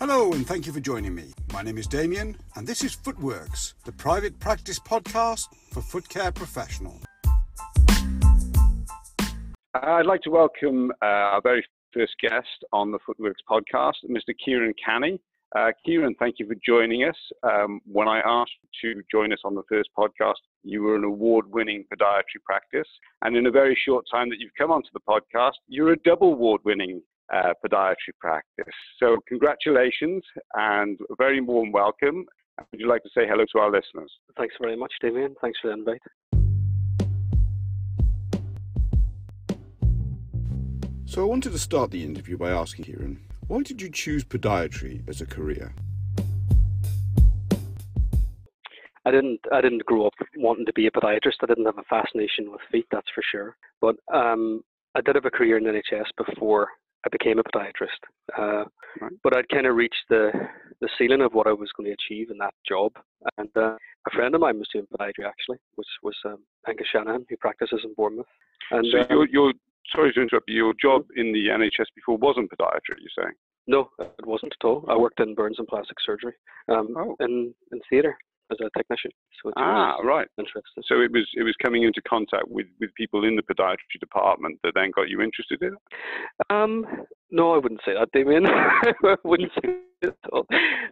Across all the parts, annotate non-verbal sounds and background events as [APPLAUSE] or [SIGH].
Hello, and thank you for joining me. My name is Damien, and this is Footworks, the private practice podcast for foot care professionals. I'd like to welcome uh, our very first guest on the Footworks podcast, Mr. Kieran Canny. Uh, Kieran, thank you for joining us. Um, when I asked you to join us on the first podcast, you were an award winning podiatry practice. And in a very short time that you've come onto the podcast, you're a double award winning uh, podiatry practice. So, congratulations and a very warm welcome. Would you like to say hello to our listeners? Thanks very much, Damien. Thanks for the invite. So, I wanted to start the interview by asking Kieran, why did you choose podiatry as a career? I didn't. I didn't grow up wanting to be a podiatrist. I didn't have a fascination with feet, that's for sure. But um, I did have a career in the NHS before I became a podiatrist. Uh, right. But I'd kind of reached the the ceiling of what I was going to achieve in that job. And uh, a friend of mine was doing podiatry actually, which was um, Angus Shanahan, who practices in Bournemouth. And so um, you're, sorry to interrupt you. Your job in the NHS before wasn't podiatry, you're saying? No, it wasn't at all. I worked in burns and plastic surgery, um, oh. in in theatre as a technician. So ah, right. Interesting. So it was it was coming into contact with, with people in the podiatry department that then got you interested in it. Um, no, I wouldn't say that, Damien. [LAUGHS] I wouldn't say it at all.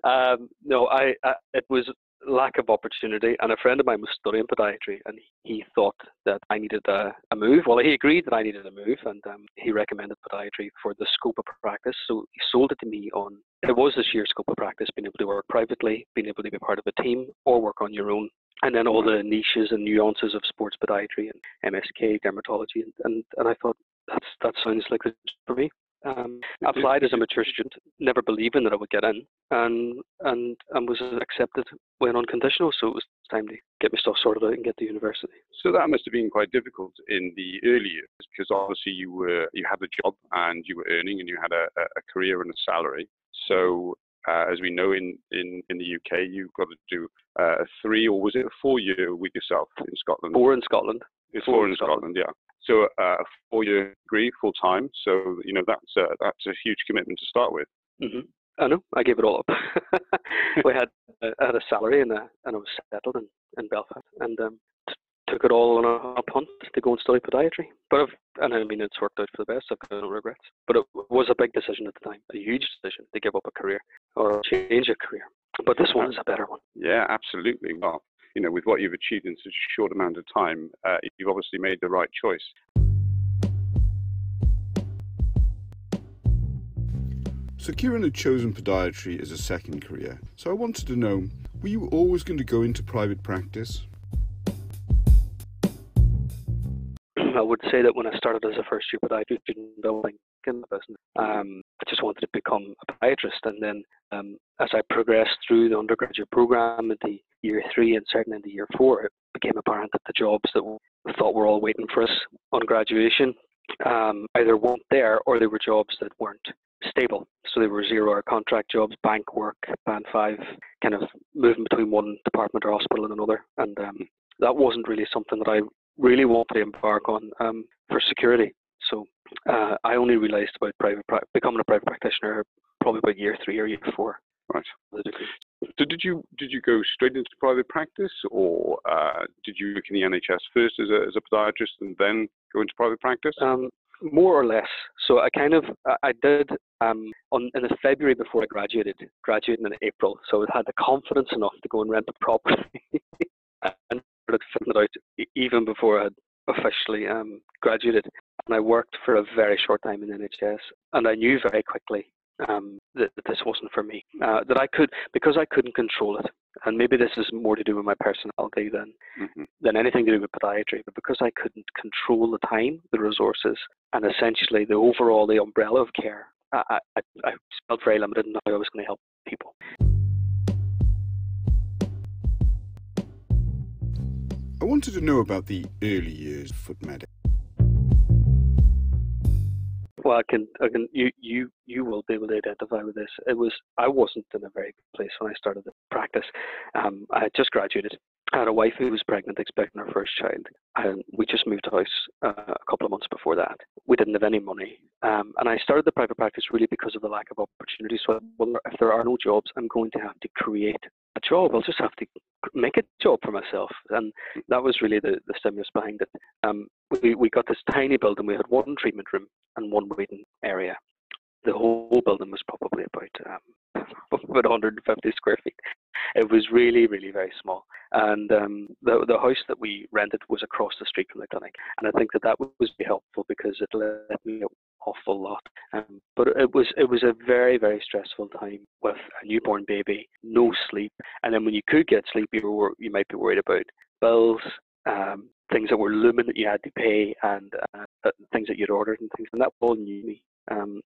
Um, no, I, I it was lack of opportunity. And a friend of mine was studying podiatry, and he thought that I needed a, a move. Well, he agreed that I needed a move, and um, he recommended podiatry for the scope of practice. So he sold it to me on it was the sheer scope of practice, being able to work privately, being able to be part of a team, or work on your own. And then all the niches and nuances of sports podiatry and MSK dermatology, and, and, and I thought that's that sounds like the for me. Um, applied as a mature student, never believing that I would get in, and and and was accepted when unconditional. So it was time to get my stuff sorted out and get to university. So that must have been quite difficult in the early years because obviously you were you had a job and you were earning and you had a, a career and a salary. So uh, as we know in, in, in the UK, you've got to do uh, a three or was it a four year with yourself in Scotland? Four in Scotland. It's four, four in Scotland, Scotland yeah. So uh, a four-year degree, full time. So you know that's a, that's a huge commitment to start with. Mm-hmm. I know. I gave it all up. [LAUGHS] we had uh, had a salary and, uh, and I was settled in, in Belfast and um, t- took it all on a, a, punt to go and study podiatry. But I've, and I mean it's worked out for the best. I've got no regrets. But it was a big decision at the time, a huge decision to give up a career or change a career. But this one is a better one. Yeah, absolutely. Well, you know, with what you've achieved in such a short amount of time, uh, you've obviously made the right choice. So Kieran had chosen podiatry as a second career. So I wanted to know, were you always going to go into private practice? I would say that when I started as a first year podiatry student, I was thinking the business. Um, I just wanted to become a podiatrist, and then um, as I progressed through the undergraduate program into year three and certainly into year four, it became apparent that the jobs that we thought were all waiting for us on graduation um, either weren't there or they were jobs that weren't stable. So they were zero hour contract jobs, bank work, band five, kind of moving between one department or hospital and another. And um, that wasn't really something that I really wanted to embark on um, for security. So uh, I only realised about private becoming a private practitioner probably about year three or year four. Right. So did you did you go straight into private practice, or uh, did you work in the NHS first as a as a podiatrist and then go into private practice? Um, more or less. So I kind of I did um, on in the February before I graduated, graduating in April. So I had the confidence enough to go and rent a property [LAUGHS] and started fitting it out even before I had officially um, graduated. And I worked for a very short time in NHS, and I knew very quickly um, that, that, this wasn't for me. Uh, that I could because I couldn't control it, and maybe this is more to do with my personality than mm-hmm. than anything to do with podiatry. But because I couldn't control the time, the resources, and essentially the overall the umbrella of care, I, I, I felt very limited in how I was going to help people. I wanted to know about the early years of Foot Medic. Well, I can, I can, you, you, you will be able to identify with this. It was, I wasn't in a very good place when I started the practice. Um, I had just graduated. I had a wife who was pregnant, expecting her first child, and we just moved house uh, a couple of months before that. We didn't have any money. Um, and I started the private practice really because of the lack of opportunity. So, well, if there are no jobs, I'm going to have to create a job. I'll just have to make a job for myself. And that was really the, the stimulus behind it. Um, we, we got this tiny building. We had one treatment room and one waiting area. The whole building was probably about um, [LAUGHS] about 150 square feet. It was really, really very small. And um, the the house that we rented was across the street from the clinic, and I think that that was helpful because it let me awful lot. Um, but it was it was a very, very stressful time with a newborn baby, no sleep, and then when you could get sleep, you were you might be worried about bills, um, things that were looming that you had to pay, and uh, uh things that you'd ordered and things, and that all new me. Um.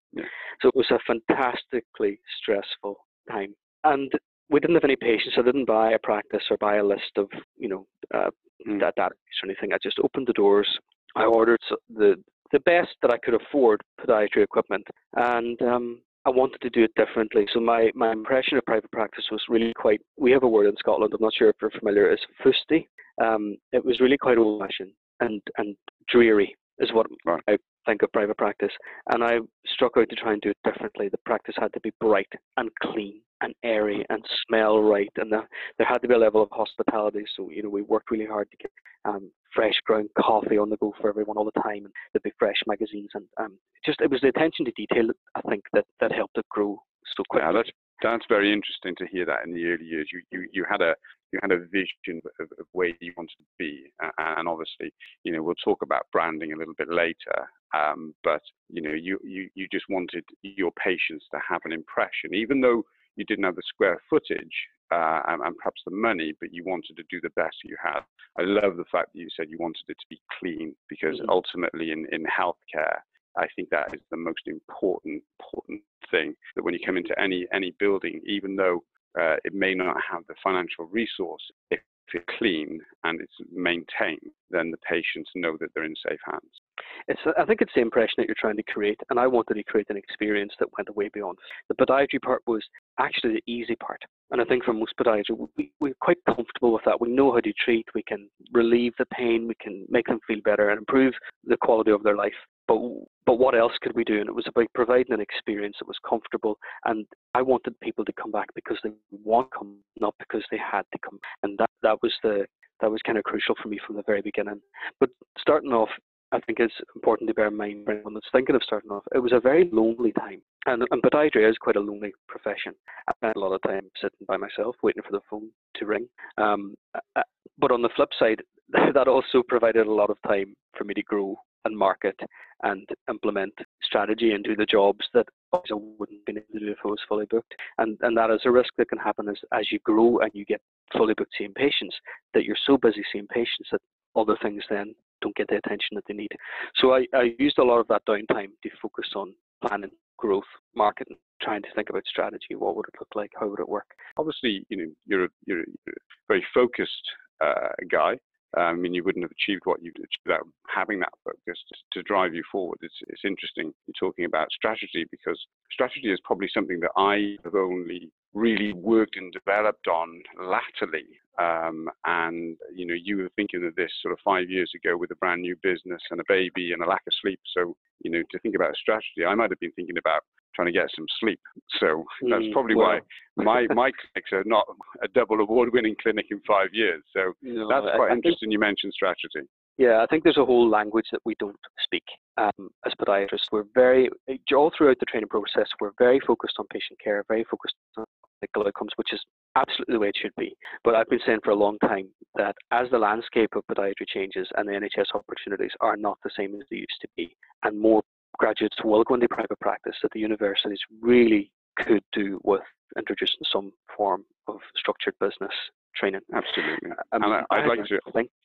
So it was a fantastically stressful time. And we didn't have any patients. I didn't buy a practice or buy a list of, you know, uh, mm. that database or anything. I just opened the doors. I ordered the the best that I could afford podiatry equipment, and um, I wanted to do it differently. So my, my impression of private practice was really quite. We have a word in Scotland. I'm not sure if you're familiar. it's fusty. Um, it was really quite old-fashioned and and dreary is what right. I think of private practice. And I struck out to try and do it differently. The practice had to be bright and clean and airy and smell right, and the, there had to be a level of hospitality. So you know, we worked really hard to get um, fresh ground coffee on the go for everyone all the time, and there'd be fresh magazines, and um, just it was the attention to detail I think that that helped it grow so quickly. Yeah, that's that's very interesting to hear that in the early years. You you, you had a you had a vision of, of where you wanted to be, and obviously, you know, we'll talk about branding a little bit later. Um, but you know, you, you you just wanted your patients to have an impression, even though you didn't have the square footage uh, and, and, perhaps the money, but you wanted to do the best you had. I love the fact that you said you wanted it to be clean because mm-hmm. ultimately, in in healthcare, I think that is the most important important thing. That when you come into any any building, even though uh, it may not have the financial resource, if it's clean and it's maintained, then the patients know that they're in safe hands. It's, I think it's the impression that you're trying to create, and I wanted to create an experience that went way beyond. The podiatry part was actually the easy part, and I think for most podiatry, we, we're quite comfortable with that. We know how to treat, we can relieve the pain, we can make them feel better, and improve the quality of their life. But but what else could we do? And it was about providing an experience that was comfortable. And I wanted people to come back because they want to come, not because they had to come. And that that was the that was kind of crucial for me from the very beginning. But starting off, I think it's important to bear in mind for anyone that's thinking of starting off. It was a very lonely time, and, and podiatry is quite a lonely profession. I spent a lot of time sitting by myself, waiting for the phone to ring. Um, uh, but on the flip side, [LAUGHS] that also provided a lot of time for me to grow and market and implement strategy and do the jobs that I wouldn't been able to do if I was fully booked. And and that is a risk that can happen as, as you grow and you get fully booked seeing patients that you're so busy seeing patients that other things then don't get the attention that they need. So I, I used a lot of that downtime to focus on planning, growth, marketing, trying to think about strategy. What would it look like? How would it work? Obviously, you know, you're a, you're a very focused uh, guy. I mean, you wouldn't have achieved what you've achieved without having that focus to drive you forward. It's, it's interesting you're talking about strategy because strategy is probably something that I have only really worked and developed on latterly. Um, and you know, you were thinking of this sort of five years ago with a brand new business and a baby and a lack of sleep. So you know, to think about a strategy, I might have been thinking about trying to get some sleep. So that's mm, probably well. why [LAUGHS] my my clinics are not a double award-winning clinic in five years. So no, that's quite I, interesting. Think, you mentioned strategy. Yeah, I think there's a whole language that we don't speak um, as podiatrists. We're very all throughout the training process. We're very focused on patient care, very focused on medical outcomes, which is absolutely the way it should be. But I've been saying for a long time that as the landscape of podiatry changes and the NHS opportunities are not the same as they used to be, and more graduates will go into private practice, that the universities really could do with introducing some form of structured business training. Absolutely. Um, and I, would like to,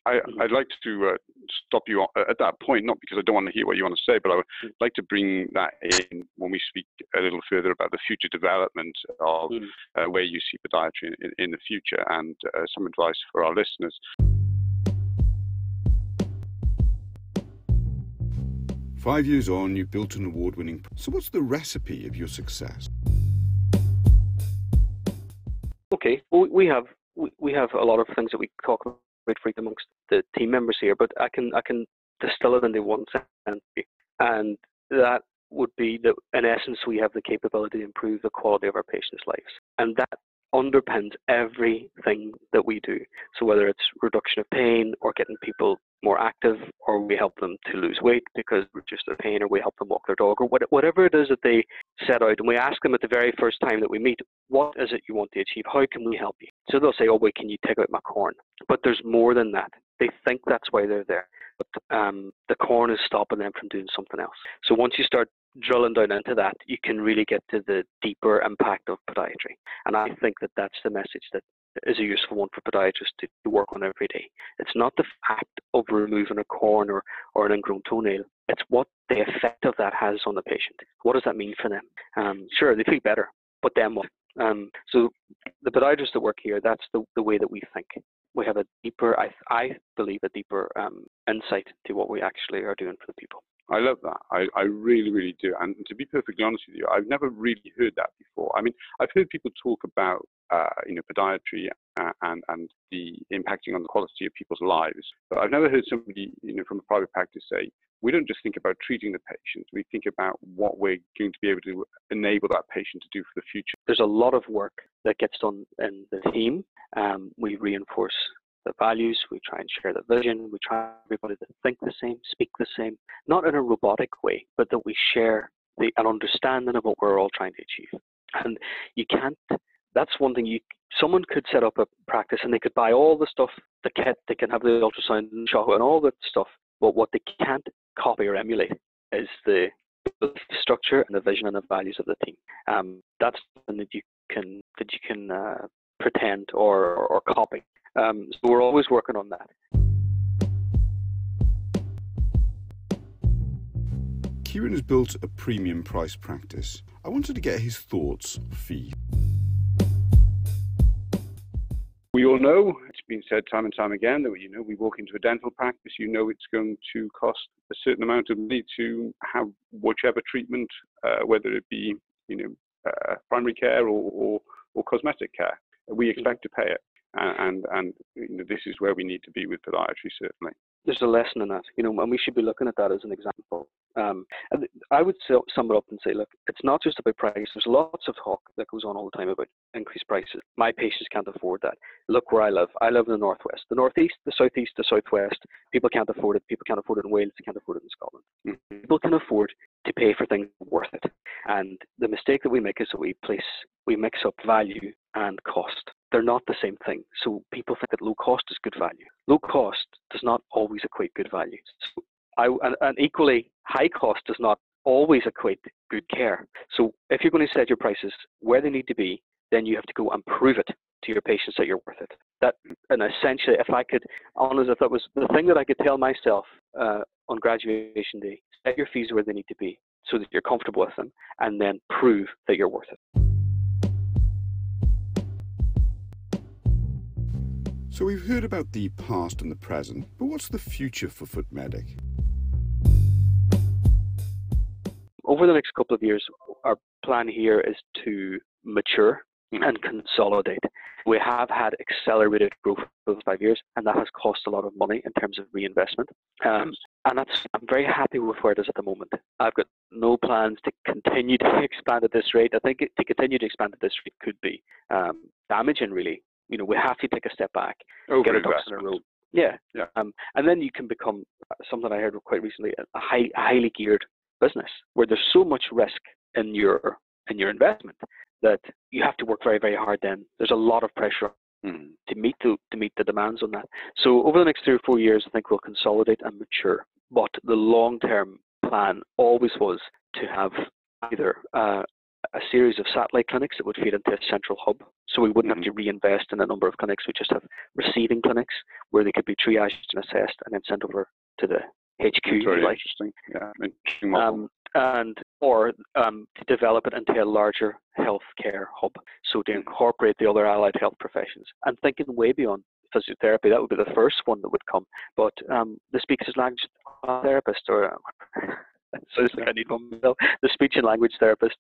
I, would like to uh, stop you at that point, not because I don't want to hear what you want to say, but I would mm. like to bring that in when we speak a little further about the future development of mm. uh, where you see podiatry in, in the future and uh, some advice for our listeners. Five years on, you've built an award winning. So, what's the recipe of your success? Okay, well, we have we have a lot of things that we talk about amongst the team members here, but I can I can distill it into one sentence. and that would be that in essence we have the capability to improve the quality of our patients' lives, and that underpins everything that we do. So whether it's reduction of pain or getting people more active, or we help them to lose weight because reduce their pain, or we help them walk their dog, or whatever it is that they set out, and we ask them at the very first time that we meet, what is it you want to achieve? How can we help you? So they'll say, oh wait, can you take out my corn? But there's more than that. They think that's why they're there. But um, the corn is stopping them from doing something else. So once you start drilling down into that, you can really get to the deeper impact of podiatry. And I think that that's the message that is a useful one for podiatrists to, to work on every day. It's not the fact of removing a corn or, or an ingrown toenail. It's what the effect of that has on the patient. What does that mean for them? Um, sure, they feel better, but then what? Um, so the podiatrists that work here, that's the, the way that we think. We have a deeper, I, I believe, a deeper um, insight to what we actually are doing for the people. I love that. I, I really, really do. And to be perfectly honest with you, I've never really heard that before. I mean, I've heard people talk about, uh, you know, podiatry uh, and, and the impacting on the quality of people's lives. But I've never heard somebody, you know, from a private practice say, we don't just think about treating the patient, we think about what we're going to be able to enable that patient to do for the future. There's a lot of work that gets done in the team. Um, we reinforce the values, we try and share the vision, we try everybody to think the same, speak the same, not in a robotic way, but that we share the, an understanding of what we're all trying to achieve. And you can't, that's one thing you, someone could set up a practice and they could buy all the stuff, the kit, they can have the ultrasound and shock and all that stuff, but what they can't copy or emulate is the, structure and the vision and the values of the team. Um, that's something that you can, that you can uh, pretend or, or, or copy. Um, so we're always working on that. Kieran has built a premium price practice. I wanted to get his thoughts fee. We all know it's been said time and time again that you know we walk into a dental practice, you know it's going to cost a certain amount of money to have whichever treatment, uh, whether it be you know uh, primary care or, or, or cosmetic care. We expect to pay it and and you know, this is where we need to be with podiatry certainly. There's a lesson in that, you know, and we should be looking at that as an example. Um, I would sum it up and say, look, it's not just about price. There's lots of talk that goes on all the time about increased prices. My patients can't afford that. Look where I live. I live in the northwest, the northeast, the southeast, the southwest. People can't afford it. People can't afford it in Wales. They can't afford it in Scotland. Mm-hmm. People can afford to pay for things worth it. And the mistake that we make is that we place, we mix up value and cost they're not the same thing. So people think that low cost is good value. Low cost does not always equate good value. So I, and, and equally, high cost does not always equate good care. So if you're going to set your prices where they need to be, then you have to go and prove it to your patients that you're worth it. That and essentially, if I could, honest, if that was the thing that I could tell myself uh, on graduation day, set your fees where they need to be, so that you're comfortable with them, and then prove that you're worth it. So we've heard about the past and the present, but what's the future for Foot Medic? Over the next couple of years, our plan here is to mature and consolidate. We have had accelerated growth those five years, and that has cost a lot of money in terms of reinvestment. Um, and that's I'm very happy with where it is at the moment. I've got no plans to continue to [LAUGHS] expand at this rate. I think to continue to expand at this rate could be um, damaging, really, you know, we have to take a step back, Over get a ducks in a row. Yeah, yeah. Um, and then you can become uh, something I heard quite recently a, high, a highly geared business where there's so much risk in your in your investment that you have to work very very hard. Then there's a lot of pressure mm. to meet the to meet the demands on that. So over the next three or four years, I think we'll consolidate and mature. But the long term plan always was to have either uh, a series of satellite clinics that would feed into a central hub. So we wouldn't mm-hmm. have to reinvest in a number of clinics. We just have receiving clinics where they could be triaged and assessed and then sent over to the HQ. Very like. interesting. Yeah. Um, and or um, to develop it into a larger healthcare hub. So to mm. incorporate the other allied health professions and thinking way beyond physiotherapy, that would be the first one that would come. But um, the speakers language therapist or [LAUGHS] so it's like I need one myself. The speech and language therapist,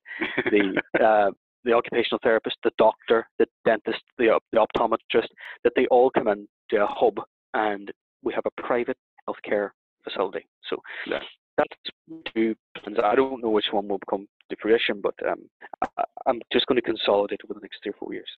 the [LAUGHS] uh, the occupational therapist, the doctor, the dentist, the, the optometrist, that they all come into a hub and we have a private healthcare facility. So yeah. that's two. I don't know which one will come to fruition, but um, I, am just going to consolidate over the next three or four years.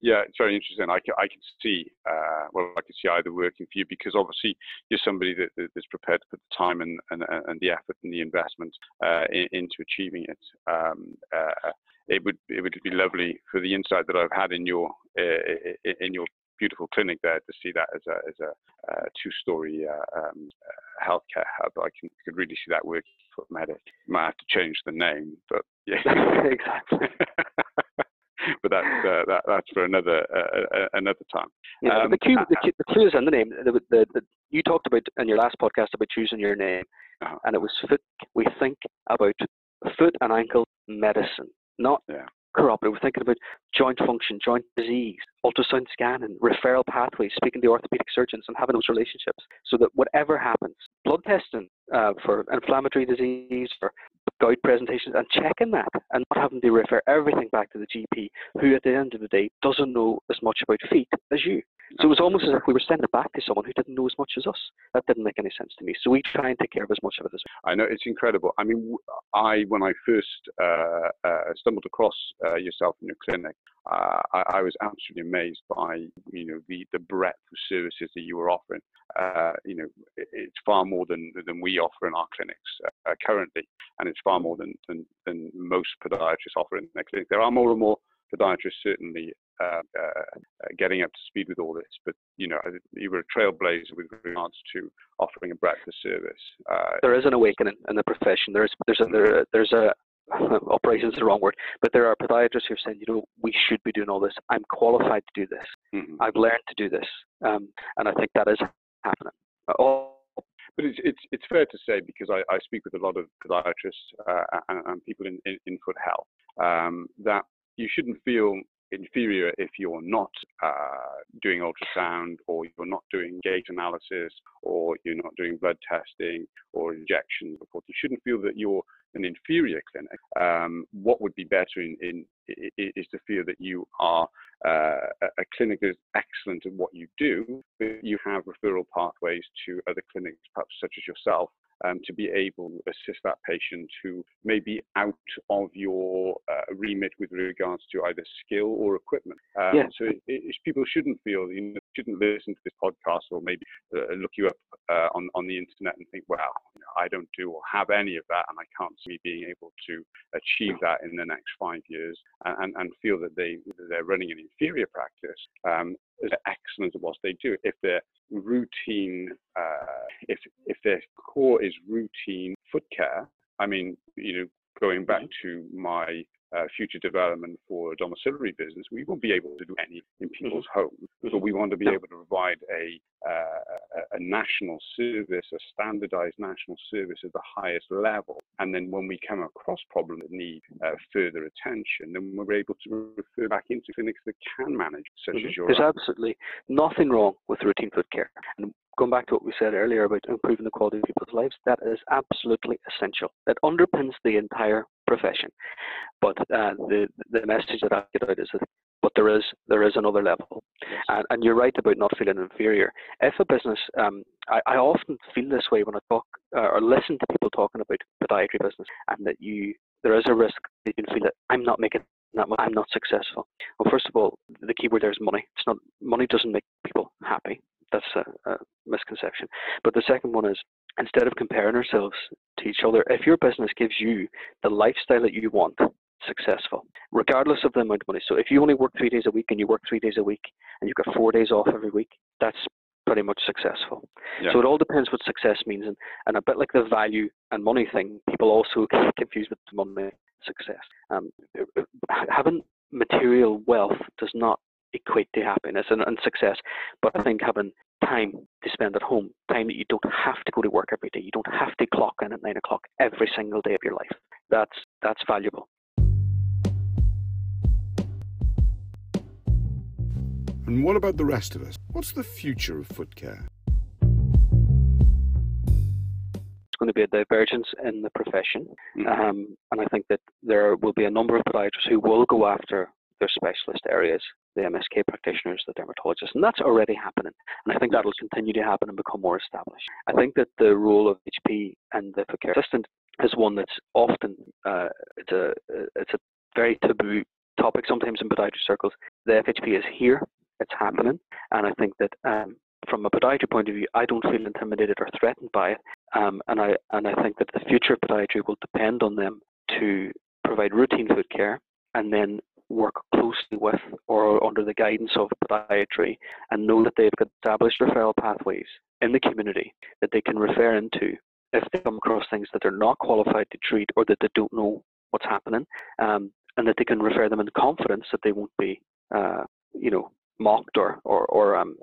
Yeah, it's very interesting. I can, I can see, uh, well, I can see either working for you because obviously you're somebody that, that's prepared to put the time and, and, and the effort and the investment uh, in, into achieving it. Um, uh, it would it would be lovely for the insight that I've had in your uh, in your beautiful clinic there to see that as a as a uh, two-story uh, um, uh, healthcare hub. I can could really see that working Foot Medic. Might have to change the name, but yeah, [LAUGHS] exactly. [LAUGHS] but that's uh, that, that's for another uh, another time. Yeah, um, the, cue, the, cue, the clue is in the name. The, the, the, you talked about in your last podcast about choosing your name, uh-huh. and it was foot. We think about foot and ankle medicine, not yeah cooperative. We're thinking about joint function, joint disease, ultrasound scanning, referral pathways, speaking to orthopedic surgeons and having those relationships so that whatever happens, blood testing uh, for inflammatory disease, for gout presentations, and checking that and not having to refer everything back to the GP, who at the end of the day doesn't know as much about feet as you. So it was almost as if we were sending it back to someone who didn't know as much as us. That didn't make any sense to me. So we try and take care of as much of it as I know it's incredible. I mean, I when I first uh, uh, stumbled across uh, yourself in your clinic, uh, I, I, was absolutely amazed by you know the the breadth of services that you were offering. Uh, you know, it, it's far more than than we offer in our clinics uh, currently, and it's far more than, than than most podiatrists offer in their clinic. There are more and more podiatrists certainly uh, uh, getting up to speed with all this. But you know, you were a trailblazer with regards to offering a breadth of service. Uh, there is an awakening in the profession. There's there's a there, there's a [LAUGHS] operations is the wrong word, but there are podiatrists who are saying, you know, we should be doing all this. I'm qualified to do this. Mm-hmm. I've learned to do this, um, and I think that is happening. All but it's, it's, it's fair to say because I, I speak with a lot of podiatrists uh, and, and, people in, in, in foot health um, that you shouldn't feel inferior if you're not uh, doing ultrasound or you're not doing gait analysis or you're not doing blood testing or injections. Of course, you shouldn't feel that you're an inferior clinic. Um, what would be better in, in, in, is to feel that you are uh, a clinic that is excellent at what you do, but you have referral pathways to other clinics, perhaps such as yourself, um, to be able to assist that patient who may be out of your uh, remit with regards to either skill or equipment. Um, yeah. So it, it, people shouldn't feel, you know, shouldn't listen to this podcast or maybe uh, look you up uh, on, on the internet and think, well, you know, I don't do or have any of that and I can't see being able to achieve that in the next five years and, and, and feel that they, they're running an inferior practice. Um, excellent at what they do. If their routine, uh, if if their core is routine foot care, I mean, you know, going back mm-hmm. to my uh, future development for a domiciliary business, we won't be able to do any in mm-hmm. people's mm-hmm. homes, but we want to be able to provide a, uh, a national service, a standardized national service at the highest level. And then when we come across problems that need uh, further attention, then we're able to refer back into clinics that can manage, such mm-hmm. as your. There's absolutely nothing wrong with routine foot care. And going back to what we said earlier about improving the quality of people's lives, that is absolutely essential. That underpins the entire profession. But uh, the the message that I get out is that, but there is there is another level, yes. and, and you're right about not feeling inferior. If a business, um, I, I often feel this way when I talk uh, or listen to people talking about podiatry business, and that you there is a risk that you can feel that I'm not making that much, I'm not successful. Well, first of all, the key word there is money. It's not money doesn't make people happy. That's a, a misconception. But the second one is instead of comparing ourselves to each other, if your business gives you the lifestyle that you want, successful, regardless of the amount of money. So if you only work three days a week and you work three days a week and you've got four days off every week, that's pretty much successful. Yeah. So it all depends what success means. And, and a bit like the value and money thing, people also get confused with the money success. Um, having material wealth does not equate to happiness and, and success. But I think having time to spend at home, time that you don't have to go to work every day, you don't have to clock in at nine o'clock every single day of your life. That's that's valuable. And what about the rest of us? What's the future of foot care? It's going to be a divergence in the profession, mm-hmm. um, and I think that there will be a number of podiatrists who will go after their specialist areas, the MSK practitioners, the dermatologists, and that's already happening. And I think that will continue to happen and become more established. I think that the role of FHP and the care assistant is one that's often uh, it's a it's a very taboo topic sometimes in podiatry circles. The FHP is here, it's happening, and I think that um, from a podiatry point of view, I don't feel intimidated or threatened by it, um, and I and I think that the future of podiatry will depend on them to provide routine foot care and then work closely with or under the guidance of podiatry and know that they've got established referral pathways in the community that they can refer into if they come across things that they're not qualified to treat or that they don't know what's happening, um, and that they can refer them in confidence that they won't be, uh, you know, mocked or or, or um,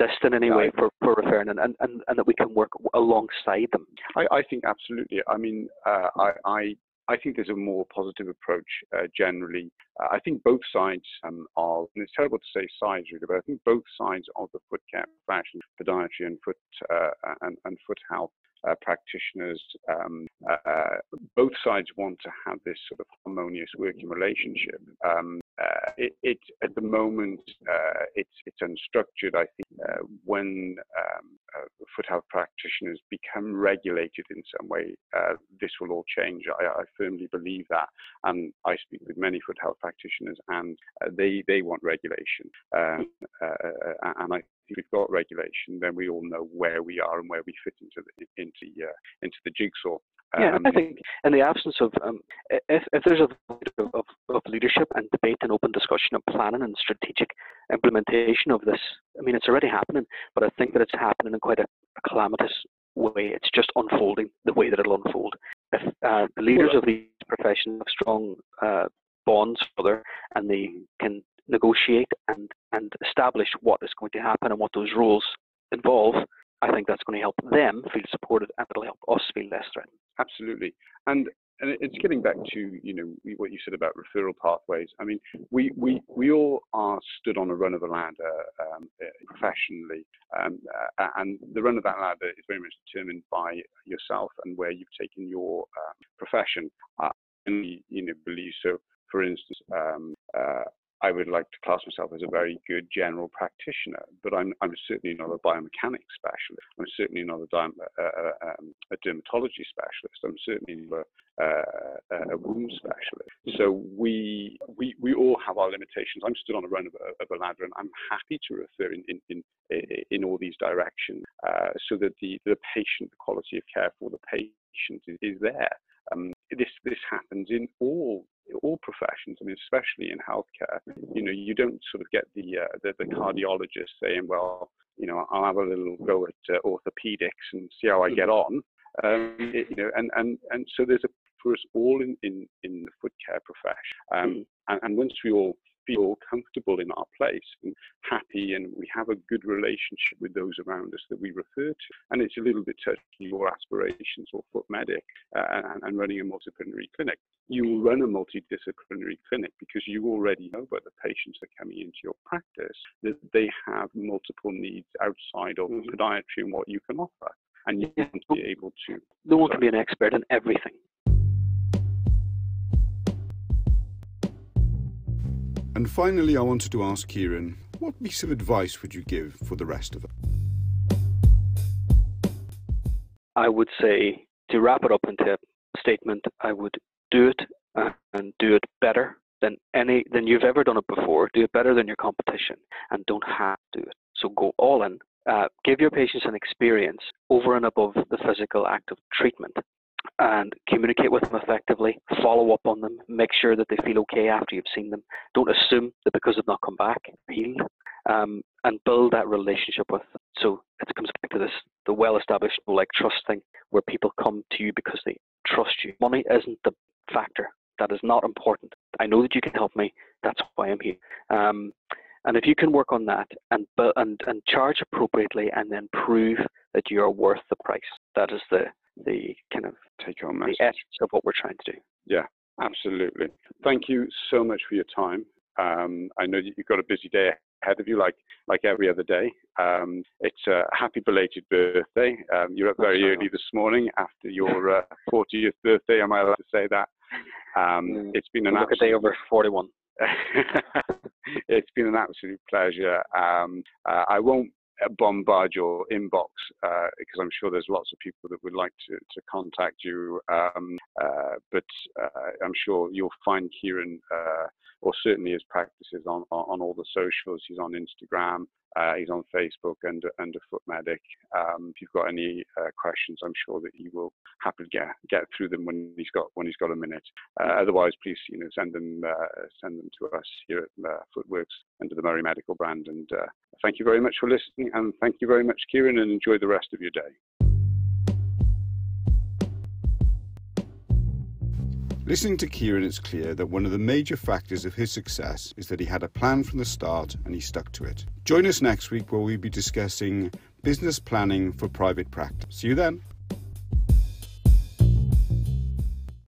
dissed in any way for, for referring, and, and, and that we can work alongside them. I, I think absolutely. I mean, uh, I, I I think there's a more positive approach uh, generally. Uh, I think both sides um, are, and it's terrible to say sides really, but I think both sides of the foot care profession, podiatry and foot uh, and, and foot health uh, practitioners, um, uh, uh, both sides want to have this sort of harmonious working relationship. Um, uh, it, it, at the moment uh, it's it's unstructured. I think uh, when um, Uh, foot health practitioners become regulated in some way, uh, this will all change. I, I, firmly believe that, and I speak with many foot health practitioners, and uh, they they want regulation, um, and I if we've got regulation, then we all know where we are and where we fit into the into uh, into the jigsaw. Yeah, um, I think in the absence of um, if if there's a of, of leadership and debate and open discussion and planning and strategic implementation of this, I mean it's already happening, but I think that it's happening in quite a, a calamitous way. It's just unfolding the way that it'll unfold. If uh, the leaders of these professions have strong uh, bonds together and they can negotiate and, and establish what is going to happen and what those rules involve, I think that's going to help them feel supported and it'll help us feel less threatened. Absolutely. And and it's getting back to you know what you said about referral pathways. I mean, we we we all are stood on a run of the ladder um, uh, professionally, um, uh, and the run of that ladder is very much determined by yourself and where you've taken your uh, profession. Uh, and you know believe so. For instance, um, uh, I would like to class myself as a very good general practitioner, but I'm, I'm certainly not a biomechanics specialist. I'm certainly not a, uh, uh, um, a dermatology specialist. I'm certainly not a, uh, a wound specialist. So we, we, we all have our limitations. I'm stood on the run of a, of a ladder, and I'm happy to refer in, in, in, in all these directions uh, so that the, the patient, the quality of care for the patient is, is there. Um, this this happens in all all professions. I mean, especially in healthcare. You know, you don't sort of get the uh, the, the cardiologist saying, "Well, you know, I'll have a little go at uh, orthopedics and see how I get on." Um, it, you know, and and and so there's a for us all in in, in the foot care profession. Um, mm. and, and once we all feel comfortable in our place and happy and we have a good relationship with those around us that we refer to. And it's a little bit touching your aspirations or Foot Medic uh, and, and, running a multidisciplinary clinic. You will run a multidisciplinary clinic because you already know by the patients that are coming into your practice that they have multiple needs outside of mm-hmm. podiatry and what you can offer. And you want to be able to. No one can be an expert in everything. And finally, I wanted to ask Kieran, what piece of advice would you give for the rest of us? I would say, to wrap it up into a statement, I would do it and do it better than any than you've ever done it before. Do it better than your competition, and don't have to do it. So go all in. Uh, give your patients an experience over and above the physical act of treatment and communicate with them effectively, follow up on them, make sure that they feel okay after you've seen them. Don't assume that because they've not come back, healed, um, and build that relationship with them. So it comes back to this the well established like trust thing where people come to you because they trust you. Money isn't the factor. That is not important. I know that you can help me. That's why I'm here. Um, and if you can work on that and, and and charge appropriately and then prove that you are worth the price, that is the the kind of take home message. the essence of what we're trying to do. Yeah, absolutely. Thank you so much for your time. Um, I know that you've got a busy day ahead of you, like like every other day. Um, it's a happy belated birthday. Um, you're up very early this morning after your uh, 40th birthday. Am I allowed to say that? Um, mm, it's been an look absolute day over 41. [LAUGHS] it's been an absolute pleasure. Um, uh, I won't bombard your inbox uh, because I'm sure there's lots of people that would like to, to contact you. Um, uh, but uh, I'm sure you'll find Kieran, uh, or certainly his practices on, on all the socials. He's on Instagram. Uh, he's on Facebook under under Foot Medic. Um, if you've got any uh, questions, I'm sure that he will happily get get through them when he's got when he's got a minute. Uh, otherwise, please you know send them uh, send them to us here at uh, Footworks under the Murray Medical brand. And uh, thank you very much for listening, and thank you very much, Kieran, and enjoy the rest of your day. Listening to Kieran, it's clear that one of the major factors of his success is that he had a plan from the start and he stuck to it. Join us next week where we'll be discussing business planning for private practice. See you then.